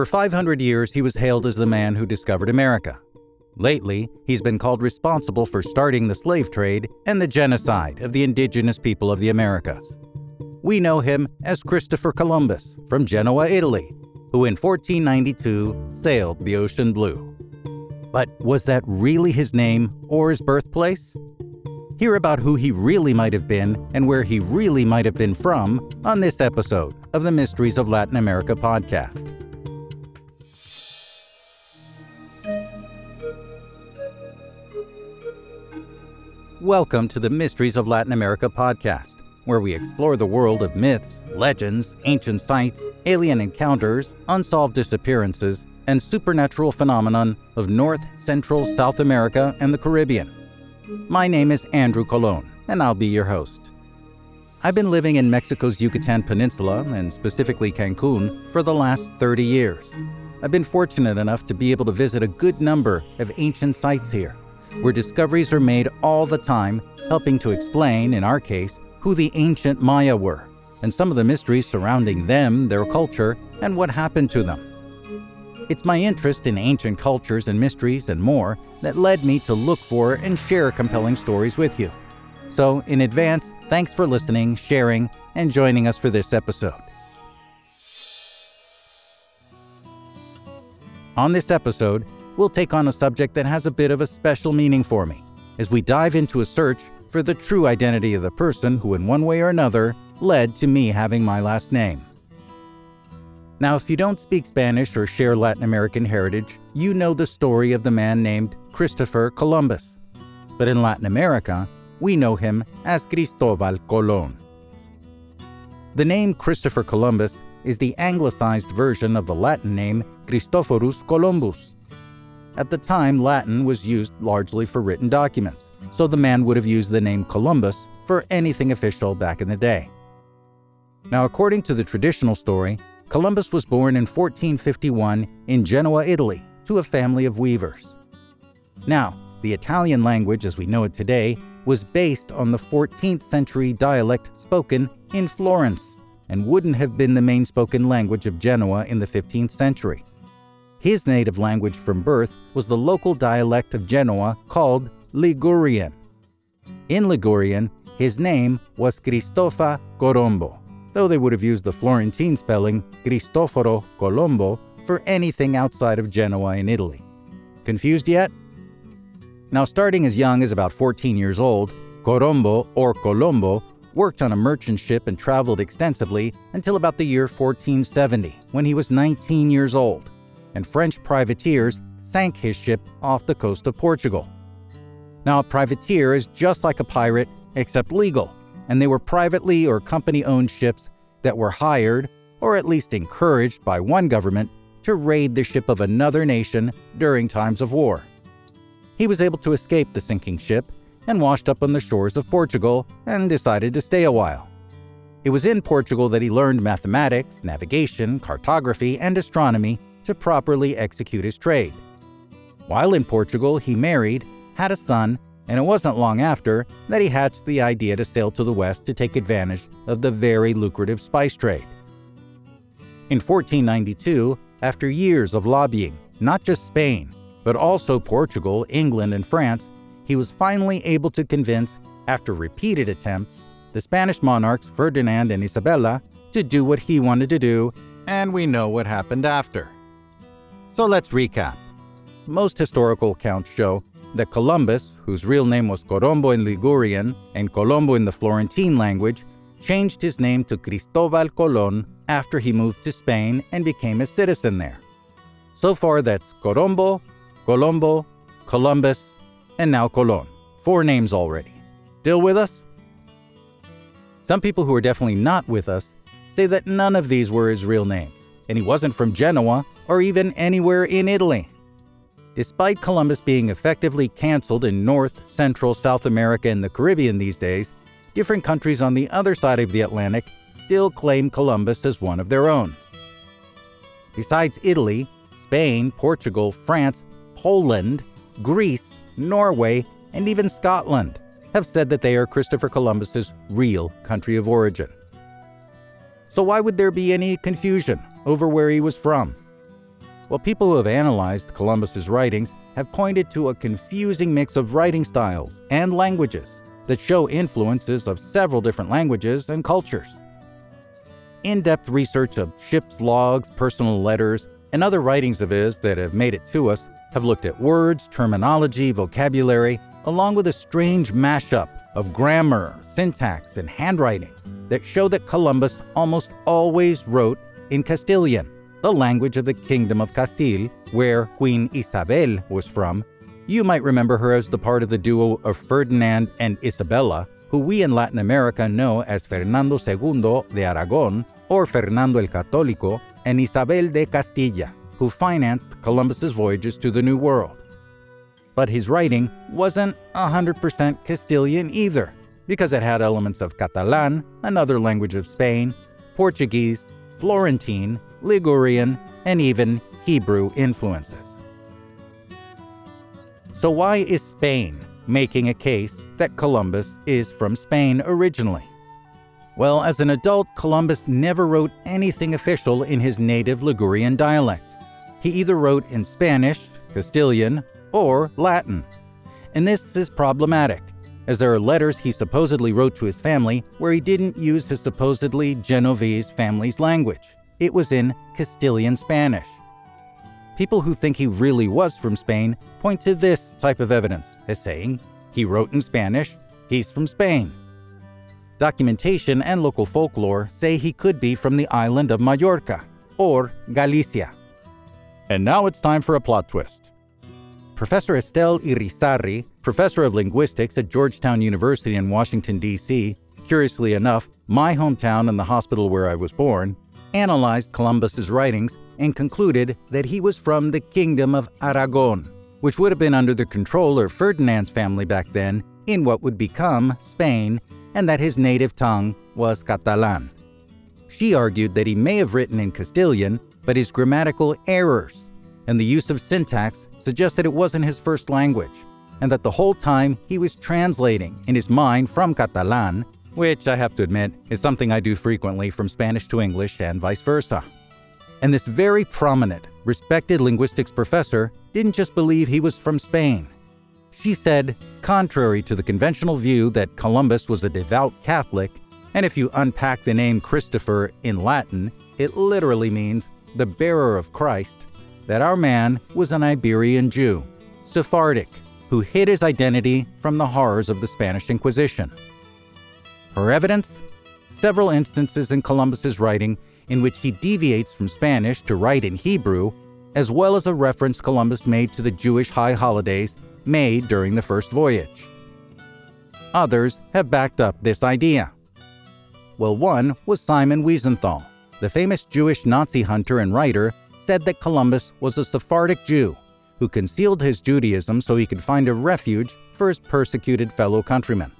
For 500 years, he was hailed as the man who discovered America. Lately, he's been called responsible for starting the slave trade and the genocide of the indigenous people of the Americas. We know him as Christopher Columbus from Genoa, Italy, who in 1492 sailed the ocean blue. But was that really his name or his birthplace? Hear about who he really might have been and where he really might have been from on this episode of the Mysteries of Latin America podcast. Welcome to the Mysteries of Latin America podcast, where we explore the world of myths, legends, ancient sites, alien encounters, unsolved disappearances, and supernatural phenomenon of North, Central, South America, and the Caribbean. My name is Andrew Colon, and I'll be your host. I've been living in Mexico's Yucatan Peninsula, and specifically Cancun, for the last 30 years. I've been fortunate enough to be able to visit a good number of ancient sites here where discoveries are made all the time, helping to explain, in our case, who the ancient Maya were, and some of the mysteries surrounding them, their culture, and what happened to them. It's my interest in ancient cultures and mysteries and more that led me to look for and share compelling stories with you. So, in advance, thanks for listening, sharing, and joining us for this episode. On this episode, we'll take on a subject that has a bit of a special meaning for me as we dive into a search for the true identity of the person who, in one way or another, led to me having my last name. Now, if you don't speak Spanish or share Latin American heritage, you know the story of the man named Christopher Columbus. But in Latin America, we know him as Cristobal Colon. The name Christopher Columbus is the anglicized version of the Latin name Christophorus Columbus, at the time, Latin was used largely for written documents, so the man would have used the name Columbus for anything official back in the day. Now, according to the traditional story, Columbus was born in 1451 in Genoa, Italy, to a family of weavers. Now, the Italian language as we know it today was based on the 14th century dialect spoken in Florence and wouldn't have been the main spoken language of Genoa in the 15th century. His native language from birth was the local dialect of Genoa called Ligurian. In Ligurian, his name was Cristofa Corombo, though they would have used the Florentine spelling Cristoforo Colombo for anything outside of Genoa in Italy. Confused yet? Now, starting as young as about 14 years old, Corombo or Colombo worked on a merchant ship and traveled extensively until about the year 1470, when he was 19 years old and French privateers sank his ship off the coast of Portugal. Now, a privateer is just like a pirate, except legal, and they were privately or company owned ships that were hired, or at least encouraged by one government, to raid the ship of another nation during times of war. He was able to escape the sinking ship and washed up on the shores of Portugal and decided to stay a while. It was in Portugal that he learned mathematics, navigation, cartography, and astronomy to properly execute his trade. While in Portugal, he married, had a son, and it wasn't long after that he hatched the idea to sail to the west to take advantage of the very lucrative spice trade. In 1492, after years of lobbying, not just Spain, but also Portugal, England, and France, he was finally able to convince, after repeated attempts, the Spanish monarchs Ferdinand and Isabella to do what he wanted to do, and we know what happened after. So let's recap. Most historical accounts show that Columbus, whose real name was Corombo in Ligurian and Colombo in the Florentine language, changed his name to Cristobal Colon after he moved to Spain and became a citizen there. So far, that's Corombo, Colombo, Columbus, and now Colon. Four names already. Still with us? Some people who are definitely not with us say that none of these were his real names, and he wasn't from Genoa or even anywhere in Italy. Despite Columbus being effectively canceled in North, Central, South America, and the Caribbean these days, different countries on the other side of the Atlantic still claim Columbus as one of their own. Besides Italy, Spain, Portugal, France, Poland, Greece, Norway, and even Scotland have said that they are Christopher Columbus's real country of origin. So why would there be any confusion over where he was from? Well, people who have analyzed Columbus's writings have pointed to a confusing mix of writing styles and languages that show influences of several different languages and cultures. In depth research of ship's logs, personal letters, and other writings of his that have made it to us have looked at words, terminology, vocabulary, along with a strange mashup of grammar, syntax, and handwriting that show that Columbus almost always wrote in Castilian, the language of the Kingdom of Castile, where Queen Isabel was from. You might remember her as the part of the duo of Ferdinand and Isabella, who we in Latin America know as Fernando II de Aragon or Fernando el Católico and Isabel de Castilla, who financed Columbus's voyages to the New World. But his writing wasn't 100% Castilian either, because it had elements of Catalan, another language of Spain, Portuguese, Florentine, Ligurian, and even Hebrew influences. So, why is Spain making a case that Columbus is from Spain originally? Well, as an adult, Columbus never wrote anything official in his native Ligurian dialect. He either wrote in Spanish, Castilian, or Latin. And this is problematic, as there are letters he supposedly wrote to his family where he didn't use his supposedly Genovese family's language. It was in Castilian Spanish. People who think he really was from Spain point to this type of evidence as saying, he wrote in Spanish, he's from Spain. Documentation and local folklore say he could be from the island of Mallorca or Galicia. And now it's time for a plot twist. Professor Estelle Irizarry, professor of linguistics at Georgetown University in Washington, D.C., curiously enough, my hometown and the hospital where I was born, analyzed Columbus's writings and concluded that he was from the Kingdom of Aragon, which would have been under the control of Ferdinand's family back then in what would become Spain, and that his native tongue was Catalan. She argued that he may have written in Castilian, but his grammatical errors and the use of syntax suggests that it wasn't his first language, and that the whole time he was translating in his mind from Catalan, which I have to admit is something I do frequently from Spanish to English and vice versa. And this very prominent, respected linguistics professor didn't just believe he was from Spain. She said, contrary to the conventional view that Columbus was a devout Catholic, and if you unpack the name Christopher in Latin, it literally means the bearer of Christ, that our man was an Iberian Jew, Sephardic, who hid his identity from the horrors of the Spanish Inquisition. Her evidence? Several instances in Columbus's writing in which he deviates from Spanish to write in Hebrew, as well as a reference Columbus made to the Jewish high holidays made during the first voyage. Others have backed up this idea. Well, one was Simon Wiesenthal, the famous Jewish Nazi hunter and writer said that Columbus was a Sephardic Jew who concealed his Judaism so he could find a refuge for his persecuted fellow countrymen.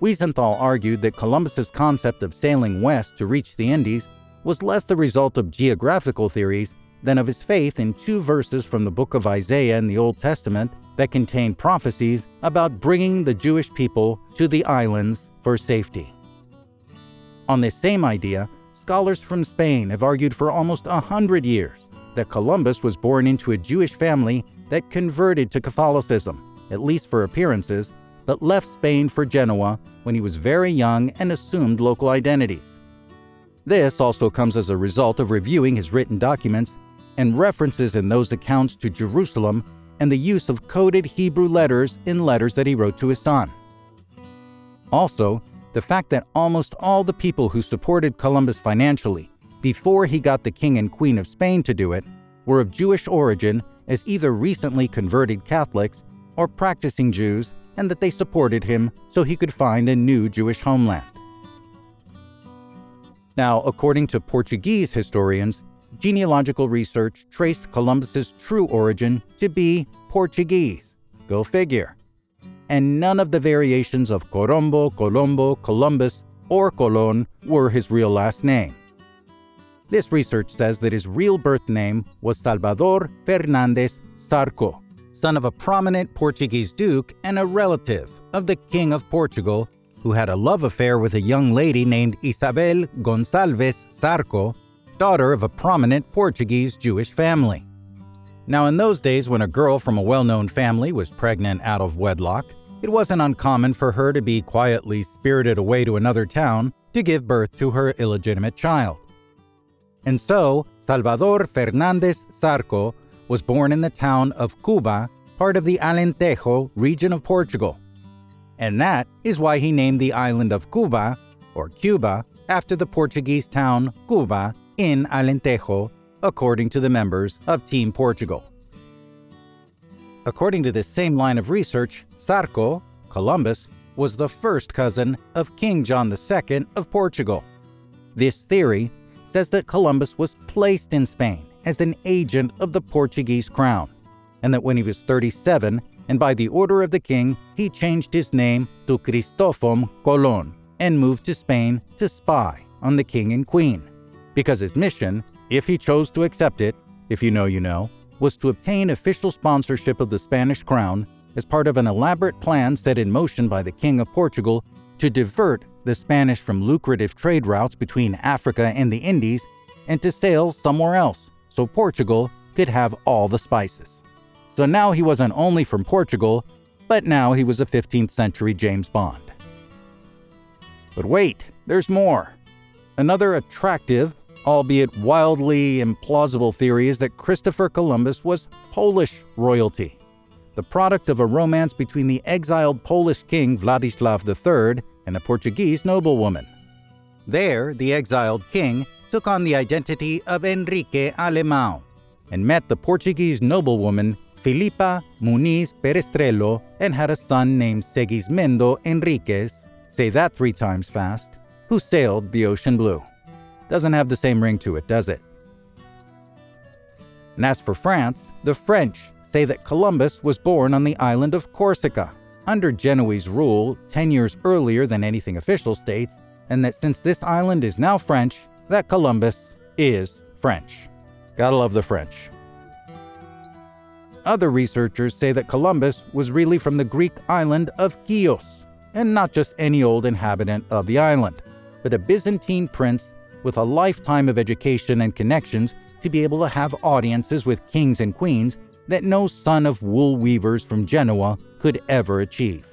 Wiesenthal argued that Columbus's concept of sailing west to reach the Indies was less the result of geographical theories than of his faith in two verses from the book of Isaiah in the Old Testament that contain prophecies about bringing the Jewish people to the islands for safety. On this same idea, Scholars from Spain have argued for almost a hundred years that Columbus was born into a Jewish family that converted to Catholicism, at least for appearances, but left Spain for Genoa when he was very young and assumed local identities. This also comes as a result of reviewing his written documents and references in those accounts to Jerusalem and the use of coded Hebrew letters in letters that he wrote to his son. Also, the fact that almost all the people who supported Columbus financially before he got the King and Queen of Spain to do it were of Jewish origin as either recently converted Catholics or practicing Jews, and that they supported him so he could find a new Jewish homeland. Now, according to Portuguese historians, genealogical research traced Columbus's true origin to be Portuguese. Go figure and none of the variations of Corombo, Colombo, Columbus, or Colon were his real last name. This research says that his real birth name was Salvador Fernandes Zarco, son of a prominent Portuguese duke and a relative of the King of Portugal, who had a love affair with a young lady named Isabel Gonçalves Zarco, daughter of a prominent Portuguese Jewish family. Now, in those days, when a girl from a well known family was pregnant out of wedlock, it wasn't uncommon for her to be quietly spirited away to another town to give birth to her illegitimate child. And so, Salvador Fernandes Zarco was born in the town of Cuba, part of the Alentejo region of Portugal. And that is why he named the island of Cuba, or Cuba, after the Portuguese town Cuba in Alentejo, according to the members of Team Portugal. According to this same line of research, Zarco, Columbus, was the first cousin of King John II of Portugal. This theory says that Columbus was placed in Spain as an agent of the Portuguese crown, and that when he was 37, and by the order of the king, he changed his name to Cristofom Colon and moved to Spain to spy on the king and queen, because his mission, if he chose to accept it, if you know, you know, was to obtain official sponsorship of the Spanish crown as part of an elaborate plan set in motion by the King of Portugal to divert the Spanish from lucrative trade routes between Africa and the Indies and to sail somewhere else so Portugal could have all the spices. So now he wasn't only from Portugal, but now he was a 15th century James Bond. But wait, there's more. Another attractive, albeit wildly implausible theory is that Christopher Columbus was Polish royalty, the product of a romance between the exiled Polish king Vladislav III and a Portuguese noblewoman. There, the exiled king took on the identity of Enrique Alemão and met the Portuguese noblewoman Filipa Muniz Perestrello and had a son named Segismundo Enriquez, say that three times fast, who sailed the ocean blue. Doesn't have the same ring to it, does it? And as for France, the French say that Columbus was born on the island of Corsica, under Genoese rule 10 years earlier than anything official states, and that since this island is now French, that Columbus is French. Gotta love the French. Other researchers say that Columbus was really from the Greek island of Chios, and not just any old inhabitant of the island, but a Byzantine prince with a lifetime of education and connections to be able to have audiences with kings and queens that no son of wool weavers from Genoa could ever achieve.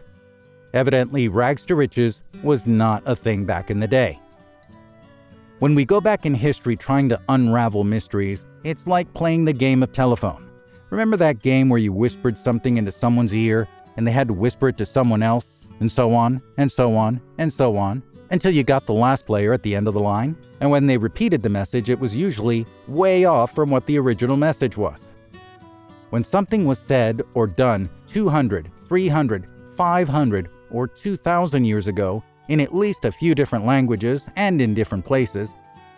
Evidently, rags to riches was not a thing back in the day. When we go back in history trying to unravel mysteries, it's like playing the game of telephone. Remember that game where you whispered something into someone's ear and they had to whisper it to someone else, and so on, and so on, and so on, until you got the last player at the end of the line? And when they repeated the message, it was usually way off from what the original message was. When something was said or done 200, 300, 500, or 2,000 years ago, in at least a few different languages and in different places,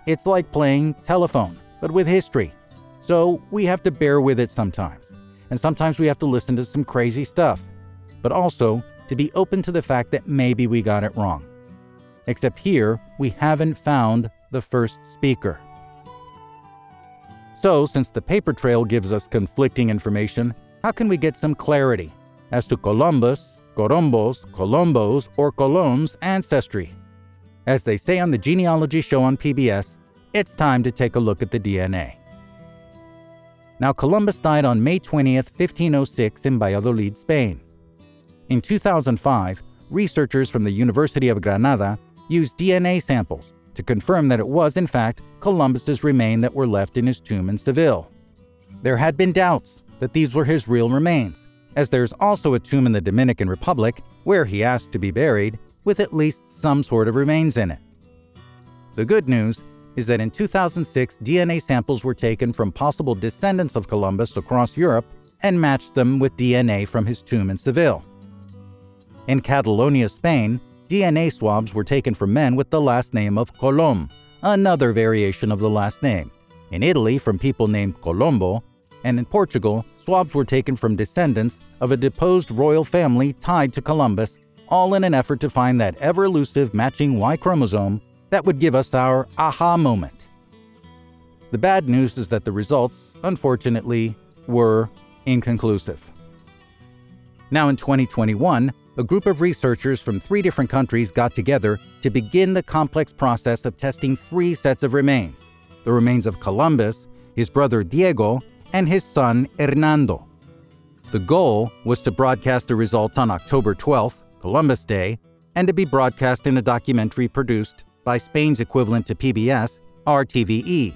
it's like playing telephone, but with history. So we have to bear with it sometimes. And sometimes we have to listen to some crazy stuff, but also to be open to the fact that maybe we got it wrong. Except here, we haven't found the first speaker. So, since the paper trail gives us conflicting information, how can we get some clarity as to Columbus Corombos, Colombos, or Colon's ancestry. As they say on the genealogy show on PBS, it's time to take a look at the DNA. Now, Columbus died on May 20th, 1506, in Valladolid, Spain. In 2005, researchers from the University of Granada used DNA samples to confirm that it was, in fact, Columbus's remains that were left in his tomb in Seville. There had been doubts that these were his real remains, as there's also a tomb in the Dominican Republic where he asked to be buried, with at least some sort of remains in it. The good news is that in 2006, DNA samples were taken from possible descendants of Columbus across Europe and matched them with DNA from his tomb in Seville. In Catalonia, Spain, DNA swabs were taken from men with the last name of Colom, another variation of the last name. In Italy, from people named Colombo, and in Portugal, swabs were taken from descendants of a deposed royal family tied to Columbus, all in an effort to find that ever elusive matching Y chromosome that would give us our aha moment. The bad news is that the results, unfortunately, were inconclusive. Now, in 2021, a group of researchers from three different countries got together to begin the complex process of testing three sets of remains the remains of Columbus, his brother Diego, and his son Hernando. The goal was to broadcast the results on October 12th, Columbus Day, and to be broadcast in a documentary produced by Spain's equivalent to PBS, RTVE.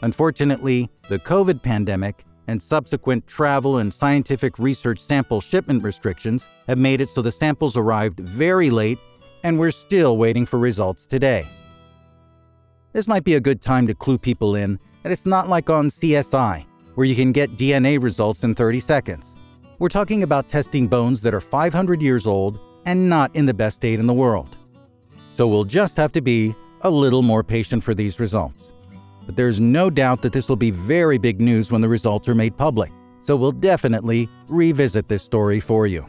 Unfortunately, the COVID pandemic and subsequent travel and scientific research sample shipment restrictions have made it so the samples arrived very late and we're still waiting for results today. This might be a good time to clue people in that it's not like on CSI, where you can get DNA results in 30 seconds. We're talking about testing bones that are 500 years old and not in the best state in the world. So we'll just have to be a little more patient for these results. But there's no doubt that this will be very big news when the results are made public, so we'll definitely revisit this story for you.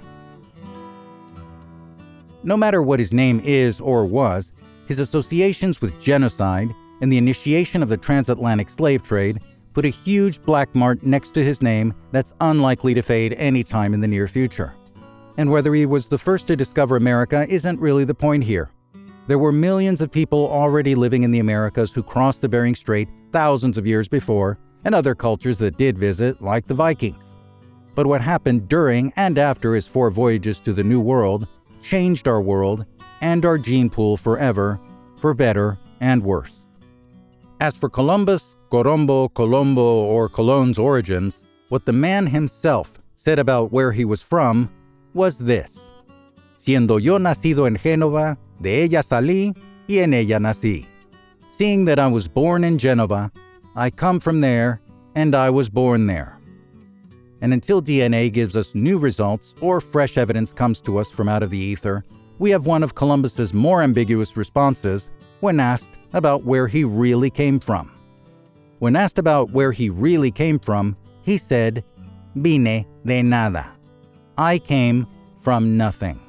No matter what his name is or was, his associations with genocide and the initiation of the transatlantic slave trade put a huge black mark next to his name that's unlikely to fade anytime in the near future. And whether he was the first to discover America isn't really the point here. There were millions of people already living in the Americas who crossed the Bering Strait thousands of years before, and other cultures that did visit, like the Vikings. But what happened during and after his four voyages to the New World changed our world and our gene pool forever, for better and worse. As for Columbus, Corombo, Colombo, or Colon's origins, what the man himself said about where he was from was this Siendo yo nacido en Génova, De ella salí y en ella nací. Seeing that I was born in Genova, I come from there and I was born there. And until DNA gives us new results or fresh evidence comes to us from out of the ether, we have one of Columbus's more ambiguous responses when asked about where he really came from. When asked about where he really came from, he said, Vine de nada. I came from nothing.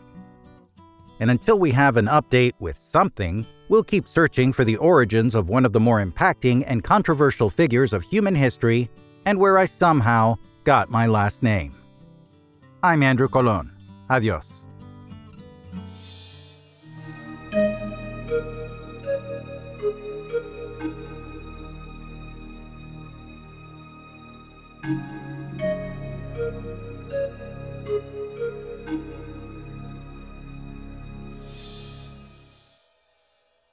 And until we have an update with something, we'll keep searching for the origins of one of the more impacting and controversial figures of human history and where I somehow got my last name. I'm Andrew Colon. Adios.